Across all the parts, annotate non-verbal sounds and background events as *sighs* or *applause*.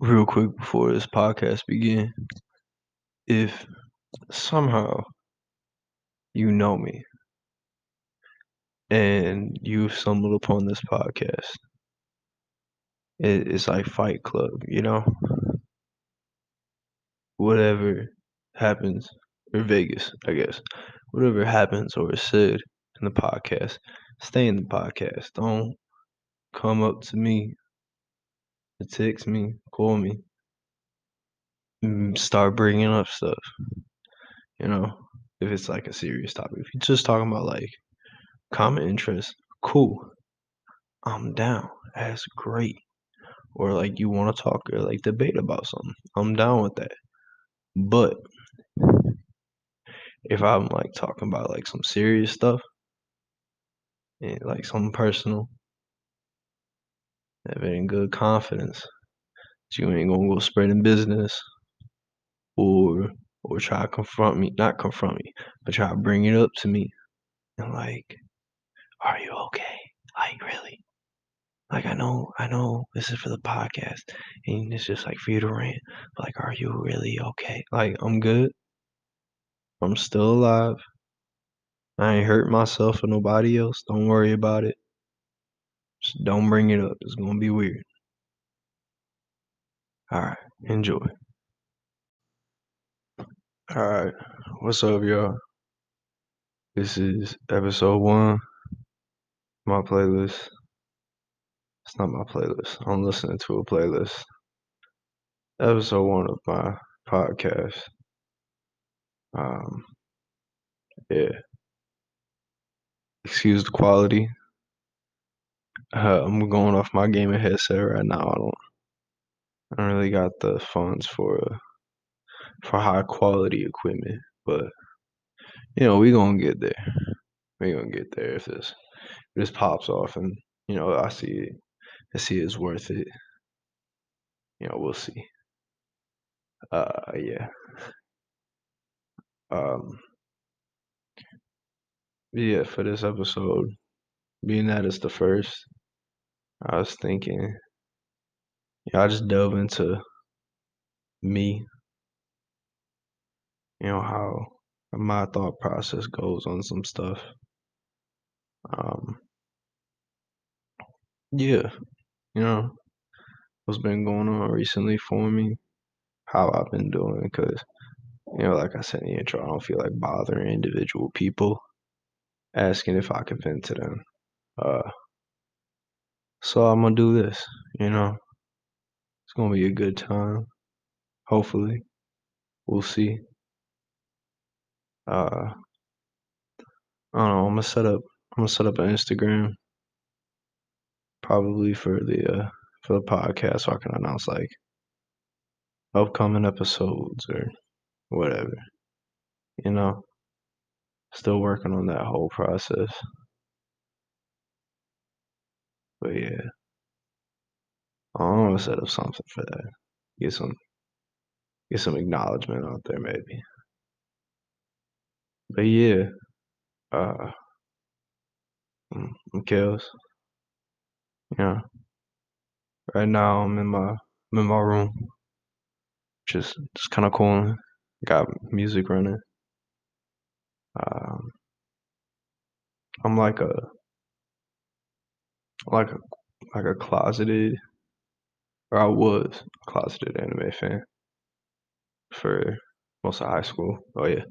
real quick before this podcast begin, if somehow you know me and you've stumbled upon this podcast, it, it's like Fight Club, you know? Whatever happens, or Vegas, I guess, whatever happens or is said in the podcast, stay in the podcast. Don't come up to me, text me, call me, mm, start bringing up stuff. You know, if it's like a serious topic. If you're just talking about like common interest, cool. I'm down. That's great. Or like you want to talk or like debate about something. I'm down with that. But if I'm like talking about like some serious stuff and like something personal, have any good confidence that you ain't gonna go spreading business or or try to confront me, not confront me, but try to bring it up to me and like, are you okay? Like really? Like I know, I know this is for the podcast and it's just like for you to rant, but like, are you really okay? Like I'm good. I'm still alive. I ain't hurt myself or nobody else. Don't worry about it. Just don't bring it up. It's gonna be weird. Alright, enjoy. Alright, what's up, y'all? This is episode one. My playlist. It's not my playlist. I'm listening to a playlist. Episode one of my podcast. Um, yeah. Excuse the quality. Uh, I'm going off my gaming headset right now. I don't. I don't really got the funds for uh, for high quality equipment, but you know we gonna get there. We gonna get there if this if this pops off, and you know I see it. I see it's worth it. You know we'll see. Uh, yeah. Um. Yeah, for this episode, being that it's the first, I was thinking, yeah, I just dove into me. You know how my thought process goes on some stuff. Um, yeah, you know, what's been going on recently for me, how I've been doing, because, you know, like I said in the intro, I don't feel like bothering individual people, asking if I can vent to them. Uh, so I'm gonna do this, you know. It's gonna be a good time. Hopefully. We'll see. Uh, I don't know. I'm gonna set up. I'm gonna set up an Instagram, probably for the uh, for the podcast, so I can announce like upcoming episodes or whatever. You know, still working on that whole process. But yeah, I'm gonna set up something for that. Get some get some acknowledgement out there, maybe. But yeah, uh, Kels. Yeah. Right now I'm in my I'm in my room. Just just kinda cool. Got music running. Um I'm like a like like a closeted or I was a closeted anime fan for most of high school. Oh yeah,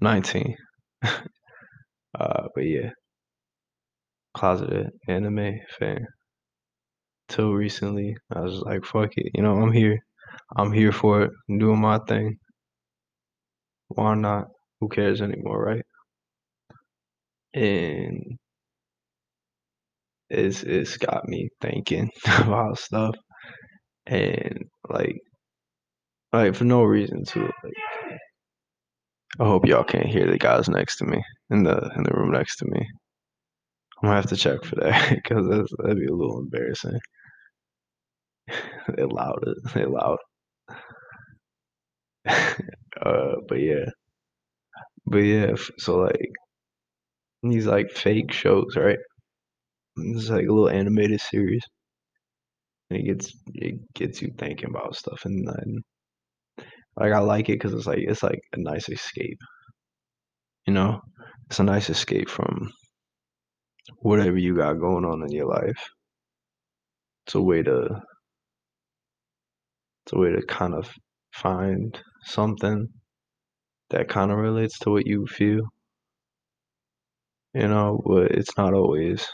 19. *laughs* uh, but yeah, closeted anime fan. Till recently, I was like, fuck it, you know, I'm here. I'm here for it. I'm doing my thing. Why not? Who cares anymore, right? And it's it's got me thinking *laughs* about stuff and like like for no reason too. Like, I hope y'all can't hear the guys next to me in the in the room next to me. I'm gonna have to check for that *laughs* because that'd be a little embarrassing. *laughs* they loud. it. They loud. uh, but yeah, but yeah. So like these like fake shows, right? Is like a little animated series, and it gets it gets you thinking about stuff, and then like I like it because it's like it's like a nice escape. You know, it's a nice escape from whatever you got going on in your life. It's a way to it's a way to kind of find something that kind of relates to what you feel. You know, but it's not always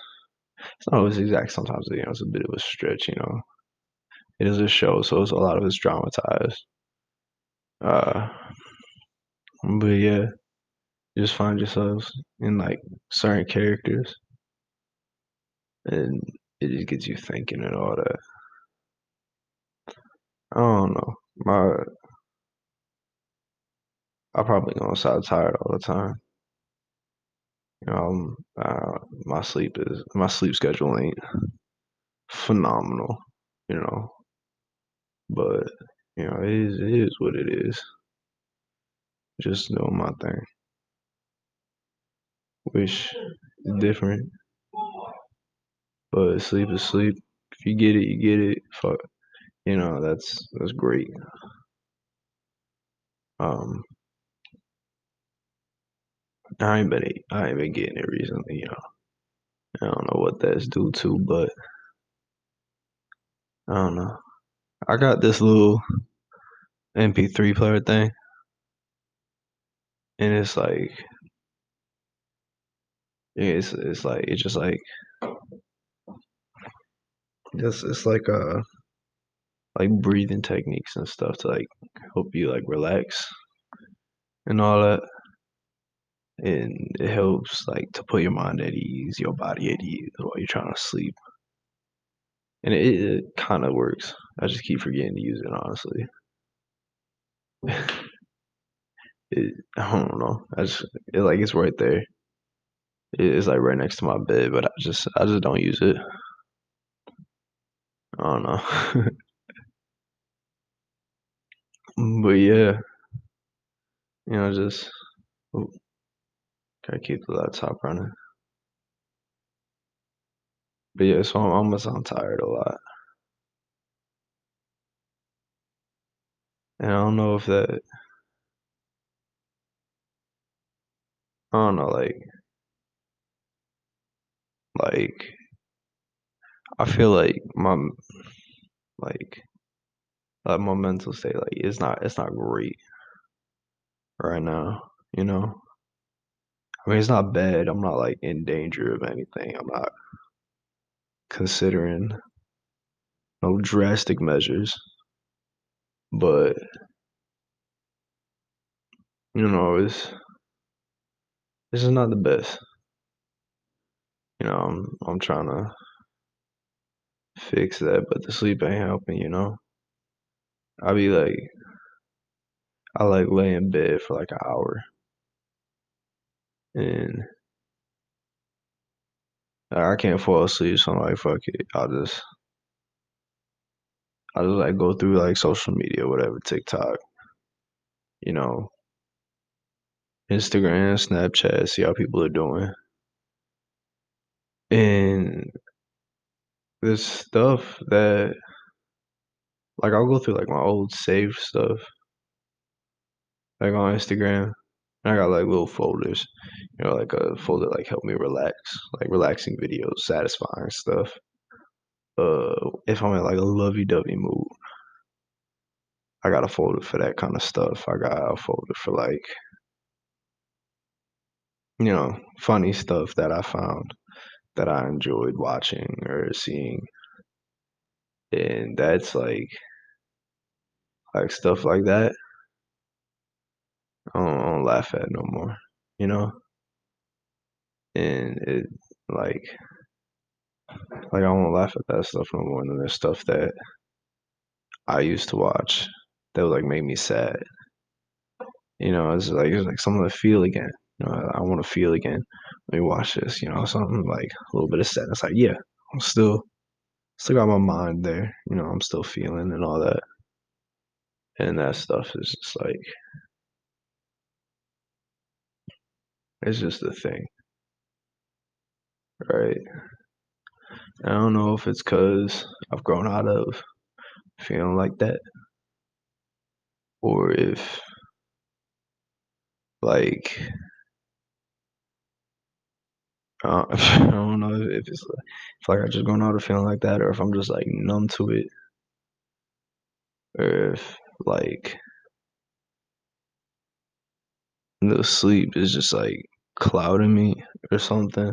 it's not always exact. Sometimes you know it's a bit of a stretch. You know, it is a show, so it's a lot of it's dramatized. Uh, but yeah, just find yourselves in like certain characters, and it just gets you thinking and all that. I don't know. My I probably gonna sound tired all the time. Know, uh, my sleep is my sleep schedule ain't phenomenal. You know, but you know it is it is what it is. Just doing my thing. Wish different, but sleep is sleep. If you get it, you get it. Fuck, you know that's that's great. Um, I ain't been I ain't been getting it recently, you know. I don't know what that's due to, but I don't know. I got this little MP3 player thing, and it's like it's it's like it's just like it's it's like uh like breathing techniques and stuff to like help you like relax and all that and it helps like to put your mind at ease, your body at ease while you're trying to sleep. And it, it kind of works. I just keep forgetting to use it, honestly. *laughs* it, I don't know. I just it like it's right there. It's like right next to my bed, but I just I just don't use it. I don't know. *laughs* but yeah, you know, just gotta keep the laptop running. But yeah, so I'm almost I'm tired a lot. And I don't know if that I don't know, like like I feel like my like like my mental state like it's not it's not great right now, you know. I mean it's not bad. I'm not like in danger of anything. I'm not considering no drastic measures. But you know, it's this is not the best. You know, I'm I'm trying to fix that, but the sleep ain't helping, you know. I be like I like lay in bed for like an hour. And I can't fall asleep, so I'm like, fuck it. I'll just I'll just like go through like social media, whatever, TikTok, you know, Instagram, Snapchat, see how people are doing. And this stuff that like I'll go through like my old save stuff. Like on Instagram. I got like little folders. You know, like a folder like help me relax. Like relaxing videos, satisfying stuff. Uh if I'm in like a lovey dovey mood. I got a folder for that kind of stuff. I got a folder for like you know, funny stuff that I found that I enjoyed watching or seeing. And that's like like stuff like that. I don't, I don't laugh at no more, you know? And it like like I don't laugh at that stuff no more than there's stuff that I used to watch that would like make me sad. You know, it's like it's like something to feel again. You know, I want to feel again. Let me watch this. You know, something like a little bit of sadness. Like, yeah, I'm still still got my mind there. You know, I'm still feeling and all that. And that stuff is just like it's just a thing. Right. I don't know if it's because I've grown out of feeling like that or if like *laughs* I don't know if it's if like I just grown out of feeling like that or if I'm just like numb to it or if like the sleep is just like clouding me or something.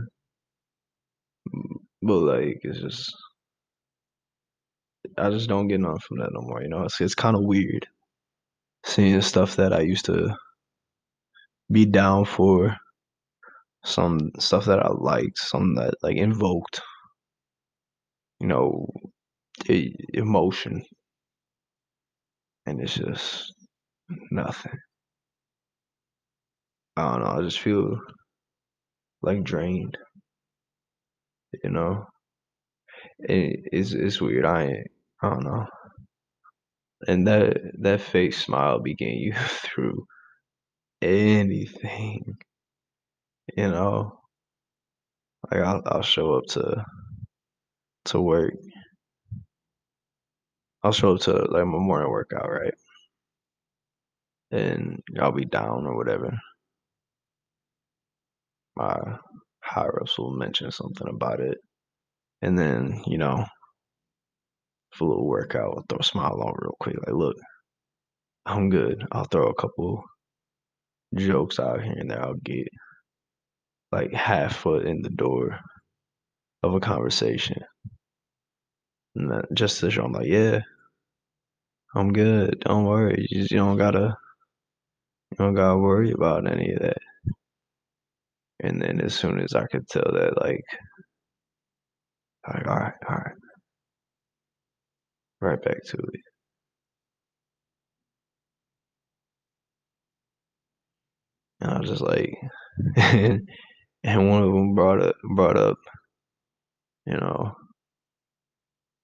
But like it's just I just don't get none from that no more, you know. It's it's kind of weird seeing stuff that I used to be down for, some stuff that I liked, some that like invoked, you know, emotion, and it's just nothing. I don't know. I just feel like drained, you know. It, it's it's weird. I ain't, I don't know. And that that fake smile be getting you *laughs* through anything, you know. Like I'll I'll show up to to work. I'll show up to like my morning workout, right? And I'll be down or whatever. My higher ups will mention something about it. And then, you know, for a little workout, I'll throw a smile on real quick. Like, look, I'm good. I'll throw a couple jokes out here and there. I'll get like half foot in the door of a conversation. And that, just to show I'm like, yeah, I'm good. Don't worry. You, just, you don't gotta you don't gotta worry about any of that. And then as soon as I could tell that like like all right, all right. Right back to it. And I was just like *laughs* and, one of them brought up brought up, you know,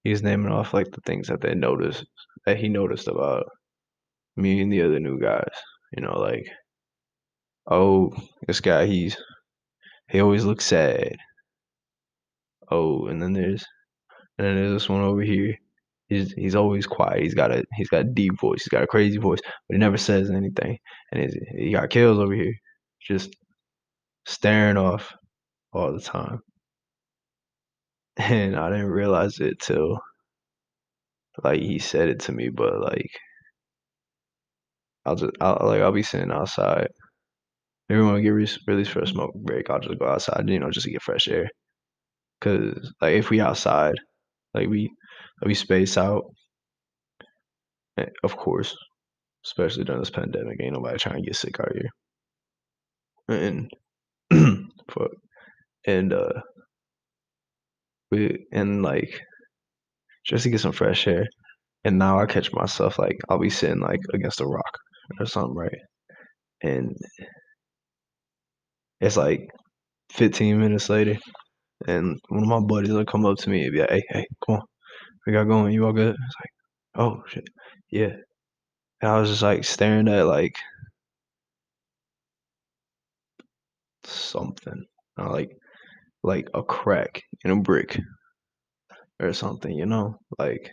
he's naming off like the things that they noticed that he noticed about me and the other new guys. You know, like, oh, this guy, he's he always looks sad. Oh, and then there's and then there's this one over here. He's he's always quiet. He's got a he's got a deep voice. He's got a crazy voice, but he never says anything. And he's, he got kills over here, just staring off all the time. *laughs* And I didn't realize it till like he said it to me, but like I'll just I'll like I'll be sitting outside. When I get re- released for a smoke break, I'll just go outside, you know, just to get fresh air. Cause like if we outside, like we we space out, eh, of course, especially during this pandemic, ain't nobody trying to get sick out here. And *clears throat* fuck, and uh, we and like just to get some fresh air. And now I catch myself like I'll be sitting like against a rock or something, right? And it's like 15 minutes later, and one of my buddies will come up to me and be like, "Hey, hey, come on, we got going. You all good?" It's like, "Oh shit, yeah." And I was just like staring at like something, uh, like like a crack in a brick or something, you know, like.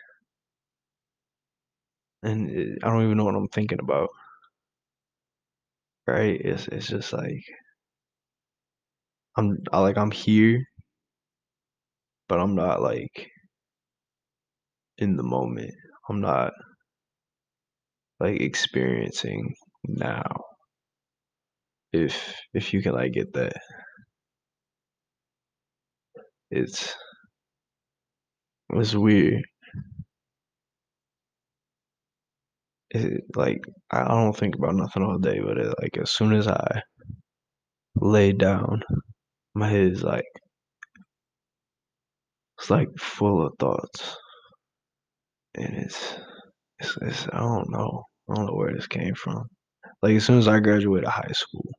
And it, I don't even know what I'm thinking about. Right? It's it's just like I'm I, like I'm here, but I'm not like in the moment. I'm not like experiencing now. If if you can like get that. It's it's weird. It, like I don't think about nothing all day, but it, like as soon as I lay down, my head is like it's like full of thoughts, and it's it's, it's I don't know I don't know where this came from. Like as soon as I graduated high school,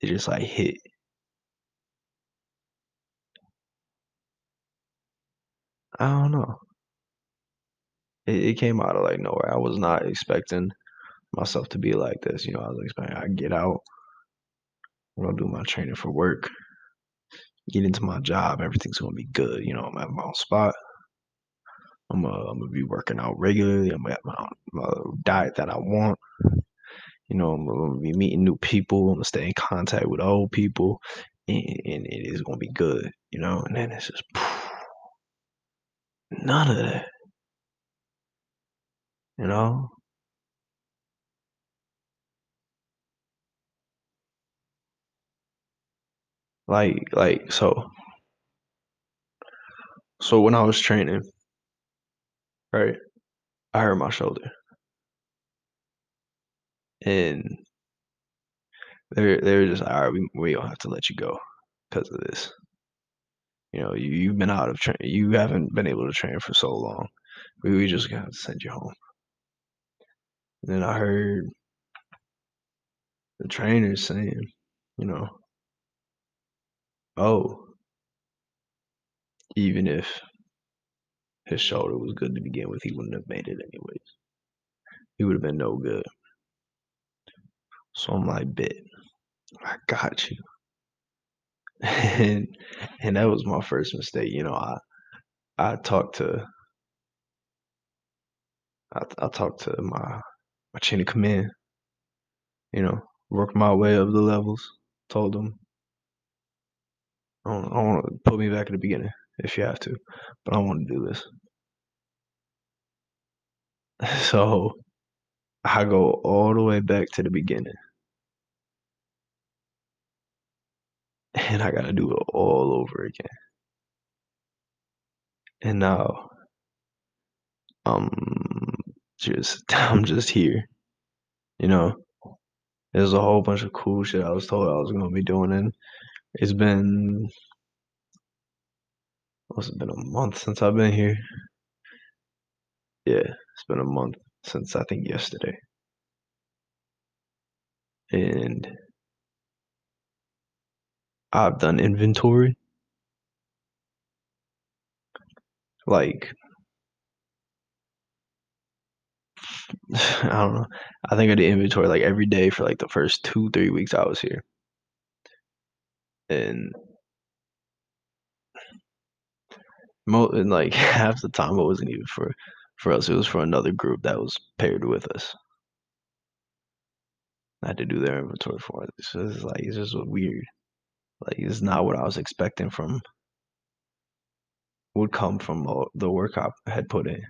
it just like hit. I don't know. It, it came out of like nowhere. I was not expecting myself to be like this. You know, I was expecting I get out, I'm gonna do my training for work, get into my job, everything's gonna be good. You know, I'm at my own spot. I'm, I'm gonna be working out regularly. I'm gonna have my, my diet that I want. You know, I'm gonna be meeting new people. I'm gonna stay in contact with old people, and, and it is gonna be good. You know, and then it's just none of that. You know, like like so. So when I was training, right, I hurt my shoulder, and they're they're just all right. We we don't have to let you go because of this. You know, you you've been out of train. You haven't been able to train for so long. We we just to send you home. And then I heard the trainer saying, you know, oh, even if his shoulder was good to begin with, he wouldn't have made it anyways. He would have been no good. So I'm like, bet, I got you. *laughs* and and that was my first mistake. You know, I I talked to I, I talked to my my chain of command. You know, worked my way up the levels. Told them, I don't, I want to put me back at the beginning if you have to, but I want to do this. *laughs* So I go all the way back to the beginning. And I gotta do it all over again. And now I'm just *laughs* I'm just here. You know, there's a whole bunch of cool shit I was told I was gonna be doing and it's been oh, what's it been a month since I've been here? Yeah, it's been a month since I think yesterday. And I've done inventory. Like *sighs* I don't know. I think I did inventory like every day for like the first two, three weeks I was here. And mo and like *laughs* half the time it wasn't even for for us, it was for another group that was paired with us. I had to do their inventory for us. So it's like it's just weird. Like it's not what I was expecting from would come from the work I had put in.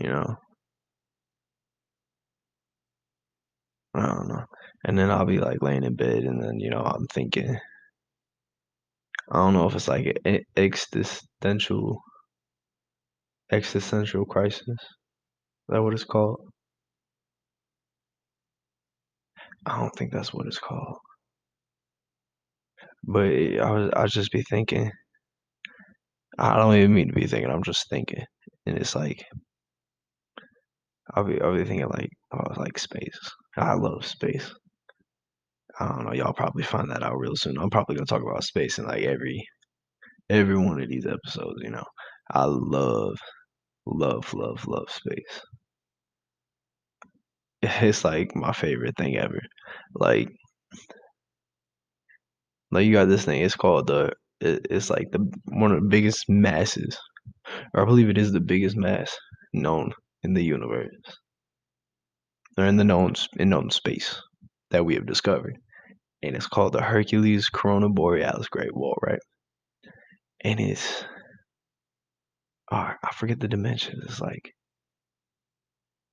You know. I don't know. And then I'll be like laying in bed, and then you know I'm thinking. I don't know if it's like an existential existential crisis. Is that what it's called? I don't think that's what it's called. But I was I just be thinking. I don't even mean to be thinking. I'm just thinking, and it's like I'll be I'll be thinking like oh like space. I love space. I don't know. Y'all probably find that out real soon. I'm probably gonna talk about space in like every every one of these episodes. You know, I love love love love space. *laughs* It's like my favorite thing ever. Like like you got this thing. It's called the. It, it's like the one of the biggest masses, or I believe it is the biggest mass known in the universe, or in the known in known space that we have discovered, and it's called the Hercules Corona Borealis Great Wall, right? And it's, oh, I forget the dimensions. It's like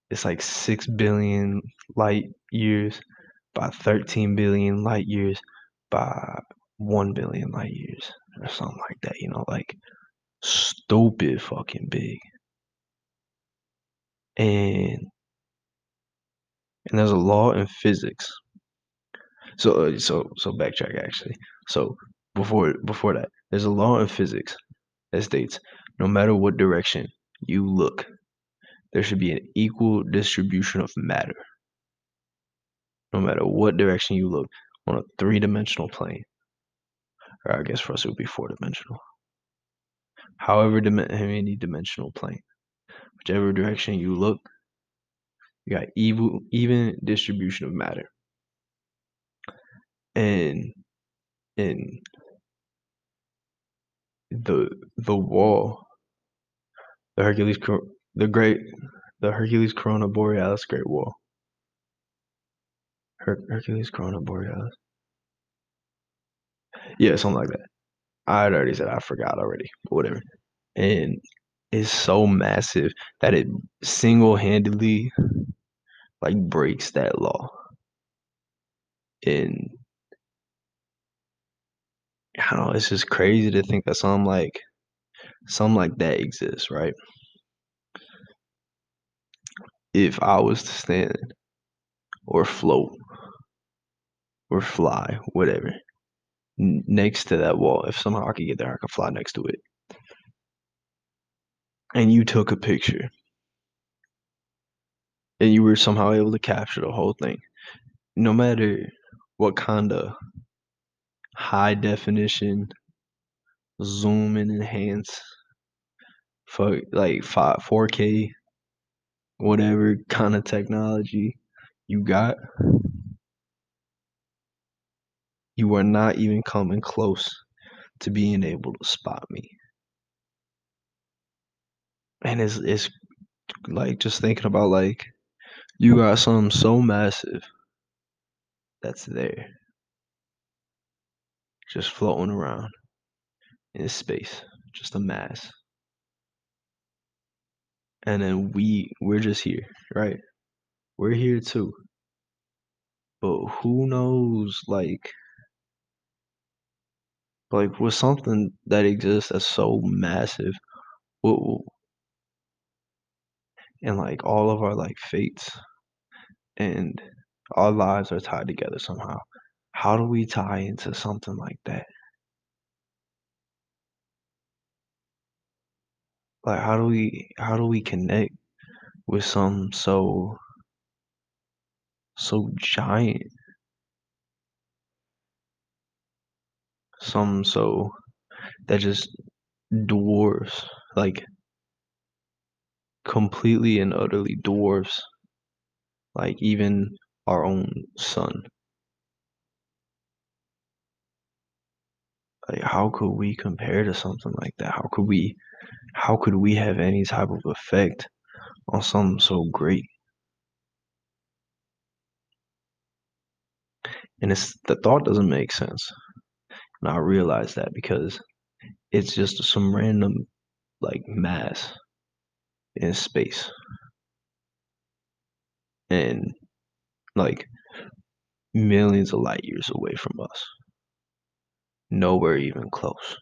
it's like six billion light years by 13 billion light years by 1 billion light years or something like that, you know, like stupid fucking big. And and there's a law in physics. So uh, so so backtrack actually. So before before that, there's a law in physics that states no matter what direction you look, there should be an equal distribution of matter. No matter what direction you look on a three-dimensional plane. Or I guess for us it would be four-dimensional. However many dimensional plane. Whichever direction you look, you got even even distribution of matter. And and the the wall, the Hercules, the great, the Hercules Corona Borealis Great Wall. Her, Hercules Corona Borealis. Yeah, something like that. I already said I forgot already, but whatever. And it's so massive that it single-handedly like breaks that law. And I don't know, it's just crazy to think that something like something like that exists, right? If I was to stand or float or fly, whatever, next to that wall, if somehow I could get there, I could fly next to it. And you took a picture and you were somehow able to capture the whole thing, no matter what kind of high definition zoom and enhance like five, 4K, whatever kind of technology you got, you are not even coming close to being able to spot me. And it's it's like just thinking about like you got something so massive that's there. Just floating around in space. Just a mass. And then we we're just here, right? We're here too. But who knows like like with something that exists that's so massive what, and like all of our like fates and our lives are tied together somehow. How do we tie into something like that? Like how do we how do we connect with some so so giant? Some so that just dwarfs like completely and utterly dwarfs like even our own sun. Like how could we compare to something like that? How could we how could we have any type of effect on something so great? And it's the thought doesn't make sense. And i realize that because it's just some random like mass in space. And like millions of light years away from us. Nowhere even close.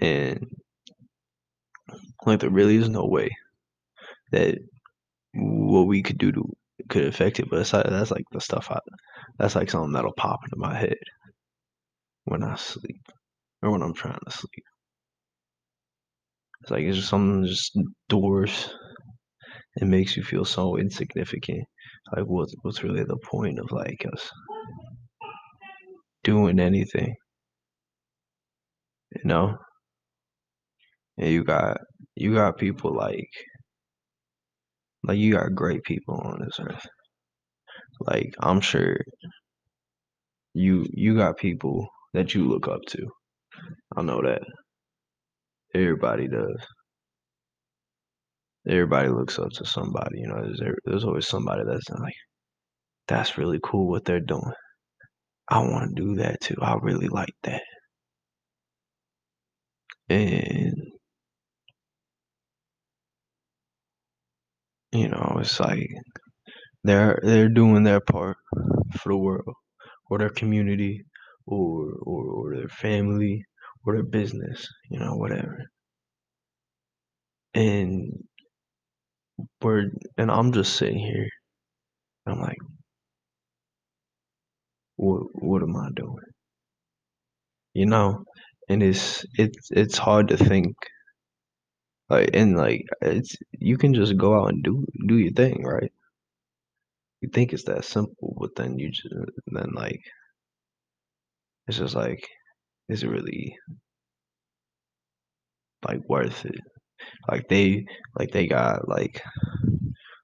And like there really is no way that what we could do to could affect it but that's like, that's like the stuff i that's like something that'll pop into my head when i sleep or when i'm trying to sleep it's like it's just something just doors. It makes you feel so insignificant. Like what's what's really the point of like us doing anything? You know? And you got you got people like like you got great people on this earth. Like i'm sure you you got people that you look up to. I know that everybody does. Everybody looks up to somebody you know there's, there's always somebody that's like that's really cool what they're doing. I want to do that too. I really like that. And you know it's like they're they're doing their part for the world or their community or or, or their family or their business you know whatever. And we're and i'm just sitting here i'm like what what am i doing? You know? And it's it's it's hard to think like and like it's you can just go out and do do your thing right? You think it's that simple but then you just then like it's just like is really like worth it like they like they got like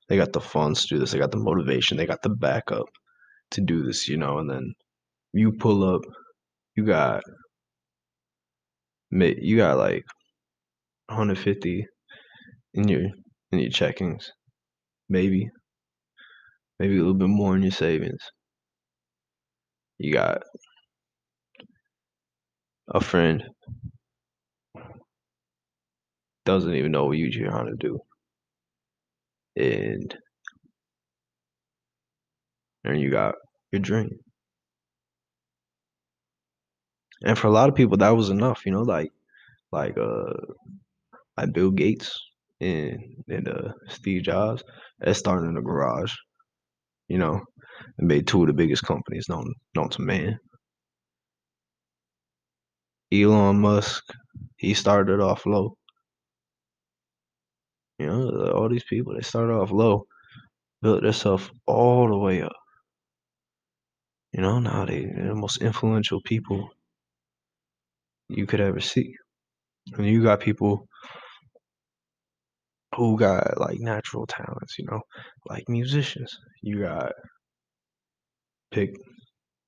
they got the funds to do this they got the motivation they got the backup to do this you know and then you pull up you got you got like 150 in your in your checkings, maybe, maybe a little bit more in your savings. You got a friend doesn't even know what you're trying to do, and and you got your dream. And for a lot of people, that was enough, you know, like like uh like Bill Gates and and uh Steve Jobs. That started in a garage, you know, and made two of the biggest companies known known to man. Elon Musk, he started off low. You know, all these people they started off low, built themselves all the way up. You know, now they, they're the most influential people you could ever see. And you got people who got like natural talents, you know, like musicians. You got pick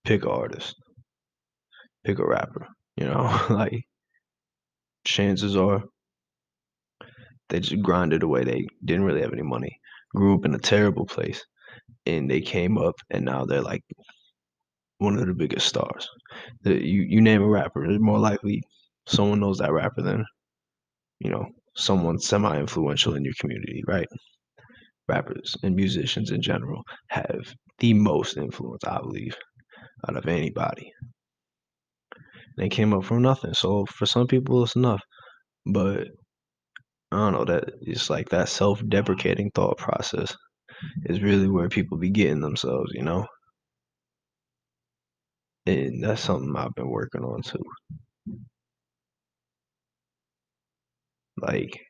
pick artist, pick a rapper, you know, *laughs* like chances are they just grinded away. They didn't really have any money, grew up in a terrible place, and they came up and now they're like one of the biggest stars. The, You you name a rapper, it's more likely someone knows that rapper than you know someone semi-influential in your community, right? Rappers and musicians in general have the most influence, I believe, out of anybody. They came up from nothing, so for some people it's enough, but I don't know that it's like that self-deprecating thought process is really where people be getting themselves, you know. And that's something I've been working on too. Like,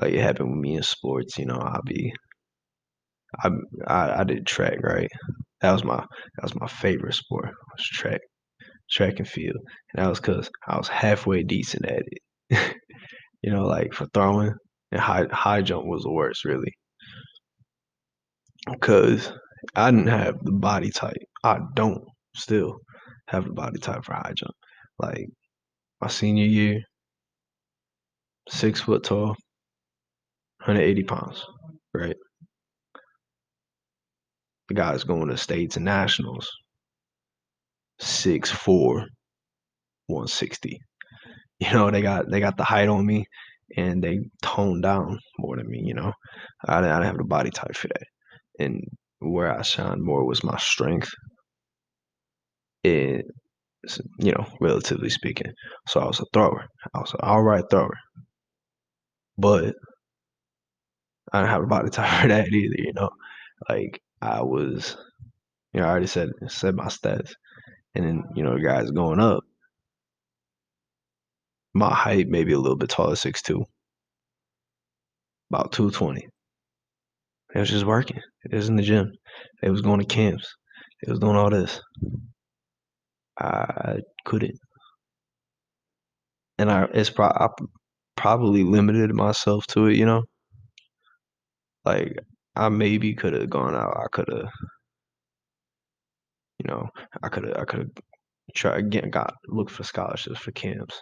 like it happened with me in sports. You know, I'll be, I, I, I did track, right? That was my, that was my favorite sport. Was track, track and field, and that was cause I was halfway decent at it. *laughs* you know, like for throwing and high high jump was the worst, really, because I didn't have the body type. I don't still have the body type for high jump. Like my senior year, six foot tall, 180 pounds, right? The guy's going to states and nationals, six four, 160. You know, they got they got the height on me and they toned down more than me, you know. I didn't, I didn't have the body type for that. And where I shined more was my strength. And you know, relatively speaking. So I was a thrower. I was an all right thrower. But I don't have a body *laughs* type for that either, you know. Like I was, you know, I already said said my stats, and then you know, guys going up. My height maybe a little bit taller, six two, about two twenty. It was just working. It was in the gym. It was going to camps. It was doing all this. I couldn't, and I it's pro- I probably limited myself to it, you know. Like I maybe could have gone out. I could have, you know, I could have, I could have tried again, got look for scholarships for camps,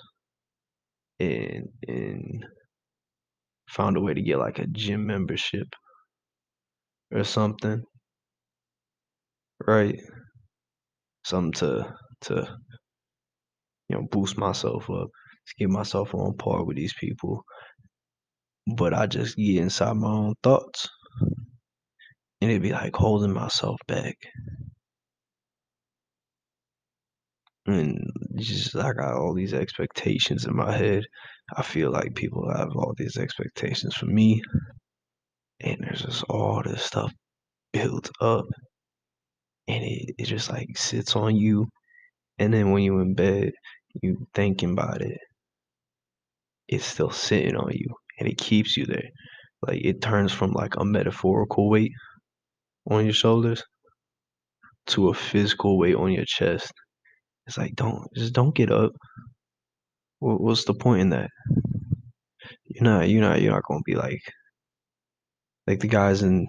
and and found a way to get like a gym membership or something, right? Something to to you know boost myself up, to get myself on par with these people. But I just get inside my own thoughts and it'd be like holding myself back. And just I got all these expectations in my head. I feel like people have all these expectations for me. And there's just all this stuff built up. And it, it just like sits on you. And then when you're in bed, you thinking about it. It's still sitting on you and it keeps you there. Like it turns from like a metaphorical weight on your shoulders to a physical weight on your chest. It's like don't just don't get up. What, what's the point in that? You're not you're not you're not gonna be like like the guys in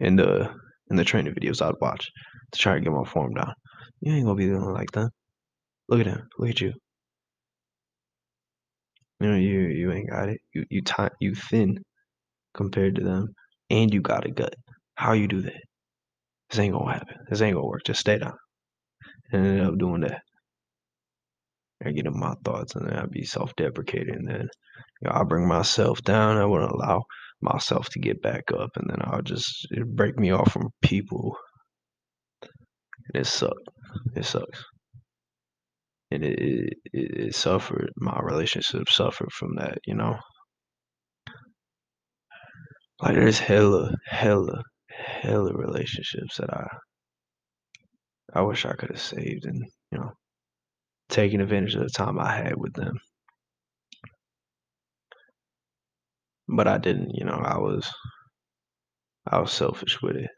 in the in the training videos I'd watch to try to get my form down. You ain't gonna be doing like that. Look at him. Look at you. You know, you you ain't got it. You you you thin compared to them, and you got a gut. How you do that? This ain't gonna happen. This ain't gonna work. Just stay down. And ended up doing that. I get in my thoughts, and then I'd be self-deprecating. And then you know, I bring myself down. I wouldn't allow myself to get back up, and then I'll just break me off from people. And it sucked. It sucks. And it, it, it suffered. My relationship suffered from that, you know. Like there's hella, hella, hella relationships that I I wish I could have saved and, you know, taken advantage of the time I had with them. But I didn't, you know, I was I was selfish with it.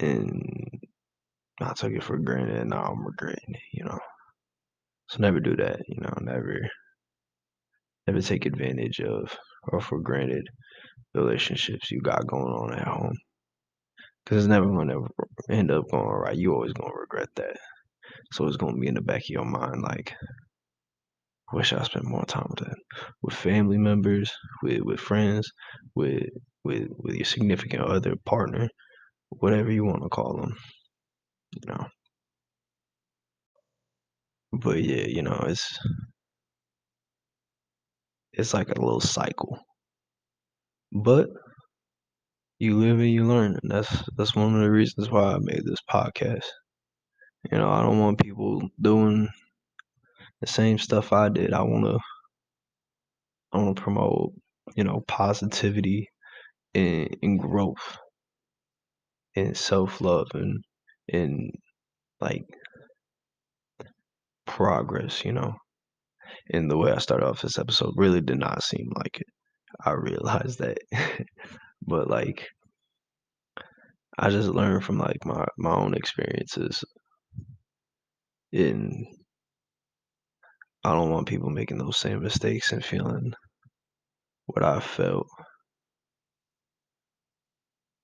And I took it for granted and now I'm regretting it, you know. So never do that, you know, never never take advantage of or for granted relationships you got going on at home. Cause it's never gonna end up going right. You always gonna regret that. So it's gonna be in the back of your mind like wish I spent more time with that. With family members, with with friends, with with with your significant other, partner, whatever you wanna call them, you know? But yeah, you know, it's it's like a little cycle. But you live and you learn, and that's that's one of the reasons why I made this podcast. You know, I don't want people doing the same stuff I did. I wanna I wanna promote, you know, positivity and, and growth and self love and and like progress, you know. And the way I started off this episode really did not seem like it. I realized that. *laughs* but like I just learned from like my my own experiences and I don't want people making those same mistakes and feeling what I felt.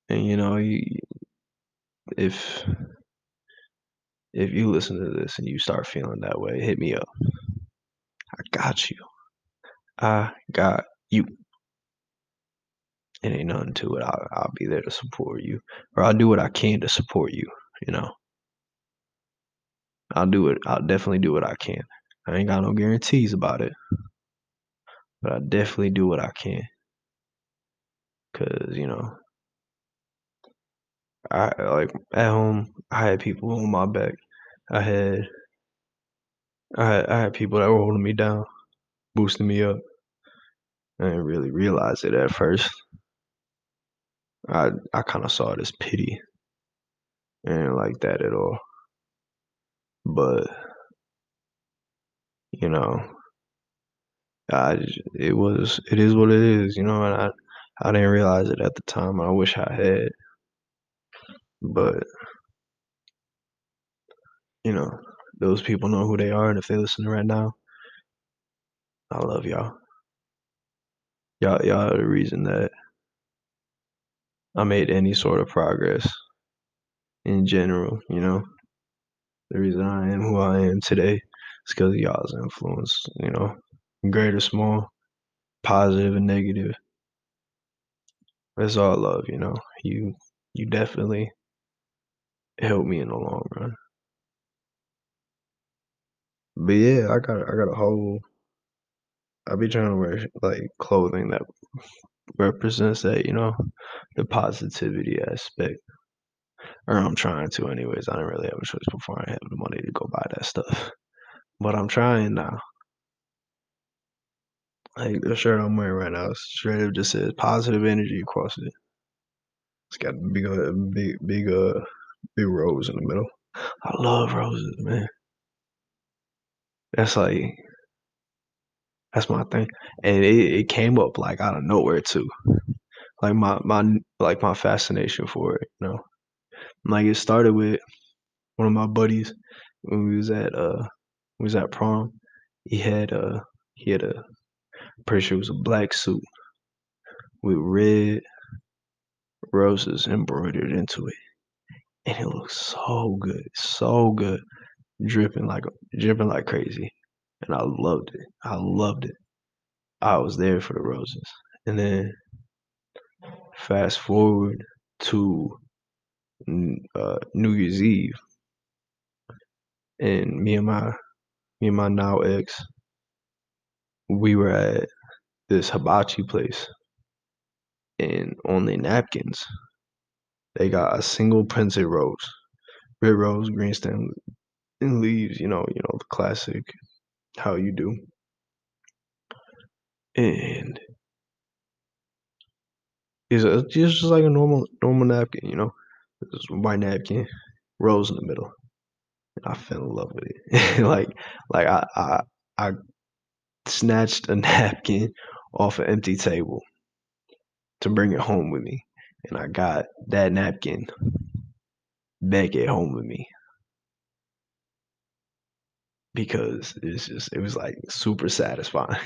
And you know, you, if if you listen to this and you start feeling that way, hit me up. I got you. I got you. It ain't nothing to it. I'll, I'll be there to support you, or I'll do what I can to support you. You know, I'll do it. I'll definitely do what I can. I ain't got no guarantees about it, but I definitely do what I can. Cause you know, I like at home. I had people on my back. I had, I had, I had people that were holding me down, boosting me up. I didn't really realize it at first. I I kind of saw it as pity, and like that at all. But you know, I it was it is what it is, you know, and I I didn't realize it at the time. I wish I had, but you know, those people know who they are, and if they listen right now, I love y'all. Y'all, y'all are the reason that I made any sort of progress in general. You know, the reason I am who I am today is because of y'all's influence. You know, great or small, positive and negative. It's all love, you know. You you definitely helped me in the long run. But yeah, I got I got a whole. I be trying to wear like clothing that represents that, you know, the positivity aspect. Or I'm trying to, anyways. I didn't really have a choice before I had the money to go buy that stuff, *laughs* but I'm trying now. Like the shirt I'm wearing right now, straight up just says positive energy across it. It's got big, uh, big, big, uh, big rose in the middle. I love roses, man. That's like that's my thing, and it, it came up like out of nowhere too. Like my my like my fascination for it, you know. Like it started with one of my buddies when we was at uh we was at prom. He had uh he had a pretty sure it was a black suit with red roses embroidered into it, and it looked so good, so good, dripping like dripping like crazy. and I loved it. I loved it. I was there for the roses. And then fast forward to uh, New Year's Eve, and me and my me and my now ex, we were at this hibachi place, and on the napkins, they got a single printed rose, red rose, green stem, and leaves. You know, you know the classic, how you do. And it's, just like a normal normal napkin, you know, it's white napkin, rose in the middle. And I fell in love with it. *laughs* like like I, I I snatched a *laughs* napkin off an empty table to bring it home with me. And I got that napkin back at home with me. Because it's just it was like super satisfying.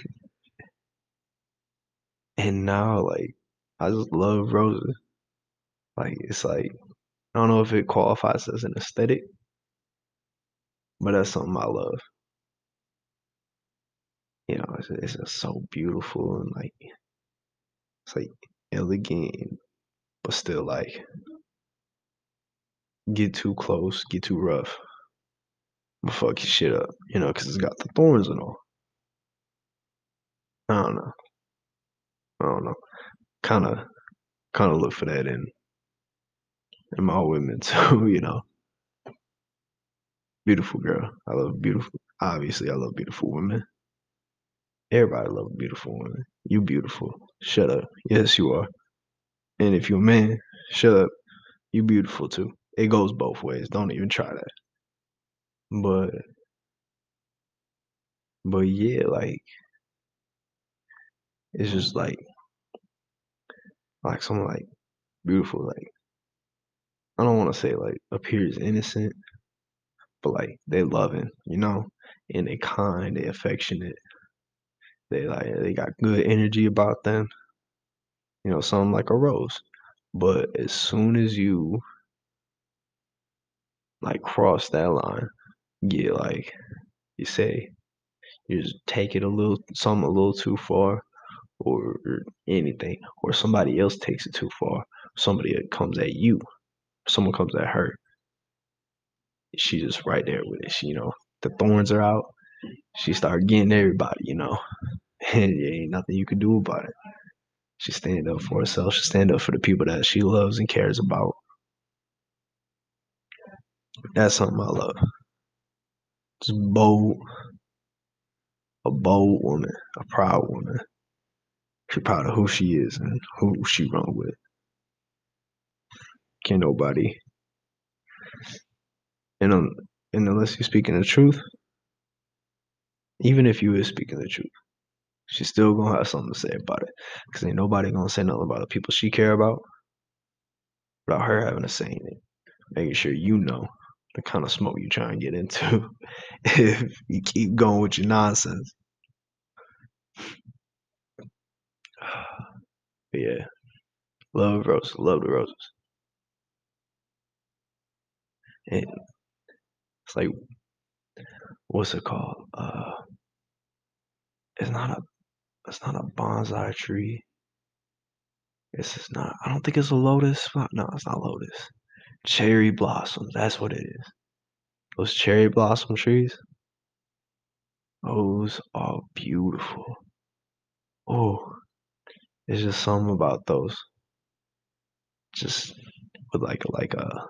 *laughs* and now like I just love roses. Like it's like I don't know if it qualifies as an aesthetic, but that's something I love. You know, it's, it's just so beautiful and like it's like elegant, but still like get too close, get too rough, but fuck your shit up. You know, because it's got the thorns and all. I don't know. I don't know. Kind of, kind of look for that in in my women *laughs* too. You know, beautiful girl. I love beautiful. Obviously, I love beautiful women. Everybody love beautiful women. You beautiful. Shut up. Yes, you are. And if you're a man, shut up. You beautiful too. It goes both ways. Don't even try that. But but yeah, like it's just like like someone like beautiful, like I don't want to say like appears innocent, but like they loving, you know, and they kind, they affectionate. They like they got good energy about them. You know, something like a rose. But as soon as you like cross that line, get like you say, you just take it a little some a little too far or anything, or somebody else takes it too far. Somebody uh, comes at you, someone comes at her. She's just right there with it. She, you know, the thorns are out. She started getting everybody, you know, *laughs* and there ain't nothing you can do about it. She stand up for herself. She stand up for the people that she loves and cares about. That's something I love. Just bold, a bold woman, a proud woman. She proud of who she is and who she run with. Can't nobody. And um, and unless you're speaking the truth, even if you is speaking the truth, she's still gonna have something to say about it. Cause ain't nobody gonna say nothing about the people she care about without her having a say in it. Making sure you know the kind of smoke you try and get into *laughs* if you keep going with your nonsense. *sighs* But yeah, love roses, love the roses. And it's like, what's it called? Uh, it's not a, it's not a bonsai tree. It's just not. I don't think it's a lotus. No, it's not lotus. Cherry blossoms. That's what it is. Those cherry blossom trees. Those are beautiful. Oh, there's just something about those. Just with like like a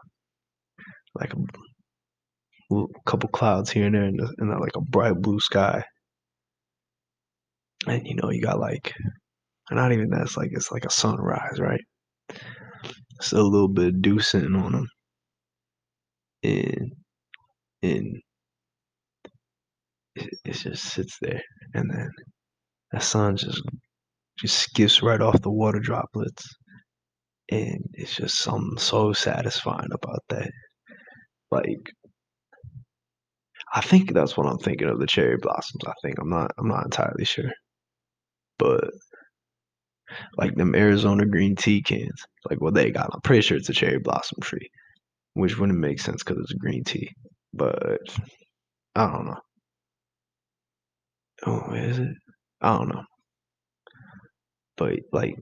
like a couple clouds here and there, and, and like a bright blue sky. And you know, you got like, not even that's like it's like a sunrise, right? Still a little bit of dew sitting on them, and and it, just sits there, and then that sun just just skips right off the water droplets. And it's just something so satisfying about that. Like I think that's what I'm thinking of the cherry blossoms. I think I'm not I'm not entirely sure. But like them Arizona green tea cans, like what they got, I'm pretty sure it's a cherry blossom tree, which wouldn't make sense because it's a green tea. But I don't know. Oh, is it? I don't know. But like,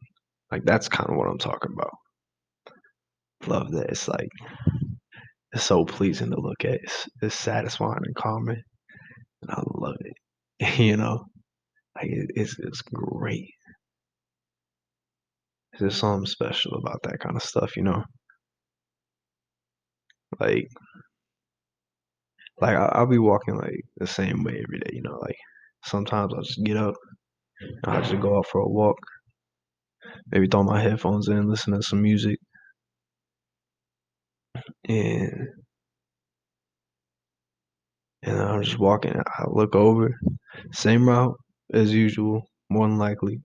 like that's kind of what I'm talking about. Love that. It's like it's so pleasing to look at. It's, it's satisfying and calming, and I love it. *laughs* you know, like it, it's it's great. There's something special about that kind of stuff, you know. Like, like I, I'll be walking like the same way every day, you know. Like sometimes I'll just get up, I'll just go out for a walk, maybe throw my headphones in, listen to some music, and and I'm just walking. I look over, same route as usual, more than likely,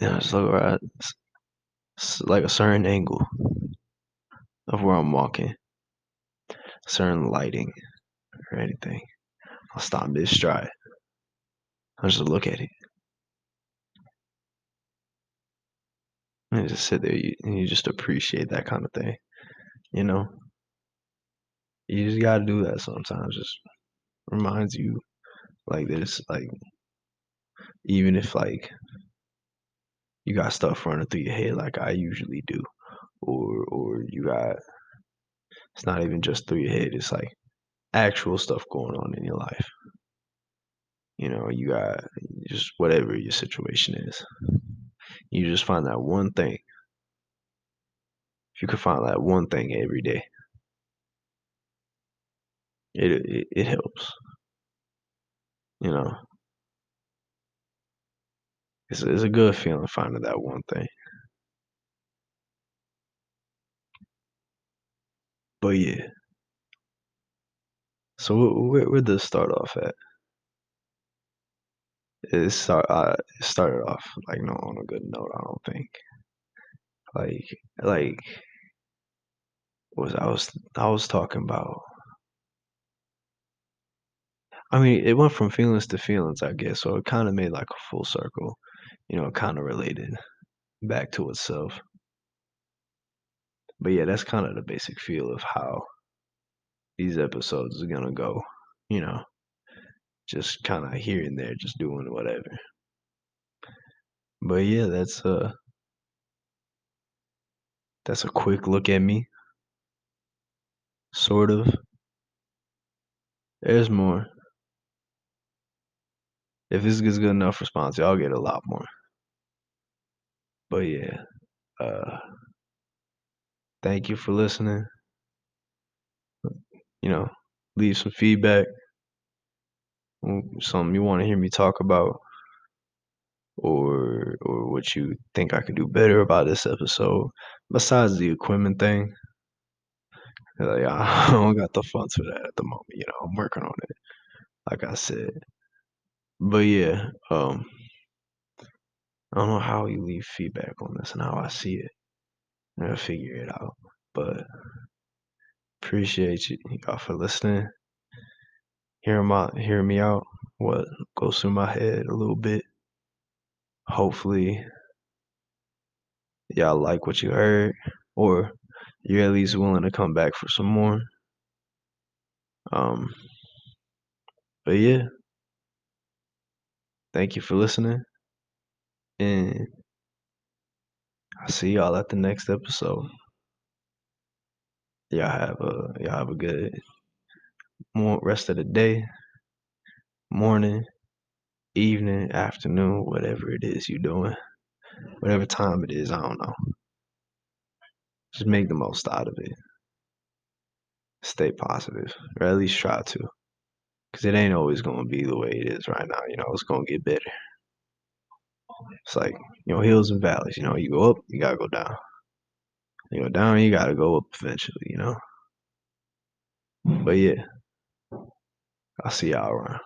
and I just look right, like a certain angle of where I'm walking, certain lighting or anything. I'll stop mid stride. I'll just look at it. And just sit there and you just appreciate that kind of thing. You know? You just gotta do that sometimes. Just reminds you like this, like even if like you got stuff running through your head like I usually do, or or you got it's not even just through your head, it's like actual stuff going on in your life. You know, you got just whatever your situation is. You just find that one thing. If you could find that one thing every day, it it, it helps. You know, it's it's a good feeling finding that one thing. But yeah. So where where does start off at? It start uh, it started off like no on a good note. I don't think. Like like was I was I was talking about. I mean, it went from feelings to feelings, I guess. So it kind of made like a full circle. You know, kind of related back to itself. But yeah, that's kind of the basic feel of how these episodes are gonna go. You know, just kind of here and there, just doing whatever. But yeah, that's uh that's a quick look at me. Sort of. There's more. If this gets good enough response, y'all get a lot more. But yeah, uh thank you for listening. You know, leave some feedback. Something you want to hear me talk about or or what you think I could do better about this episode besides the equipment thing. Like, *laughs* I don't got the funds for that at the moment. You know, I'm working on it. Like I said. But yeah, um, I don't know how you leave feedback on this and how I see it. I'm gonna figure it out. But appreciate you y'all for listening. Hearing my hearing me out, what goes through my head a little bit. Hopefully y'all like what you heard, or you're at least willing to come back for some more. Um, but yeah, thank you for listening, and I'll see y'all at the next episode. Y'all have a y'all have a good rest of the day, morning, evening, afternoon, whatever it is you're doing, whatever time it is, I don't know. Just make the most out of it. Stay positive, or at least try to. Because it ain't always going to be the way it is right now. You know, it's going to get better. It's like, you know, hills and valleys. You know, you go up, you got to go down. You go down, you got to go up eventually, you know? But yeah, I'll see y'all around.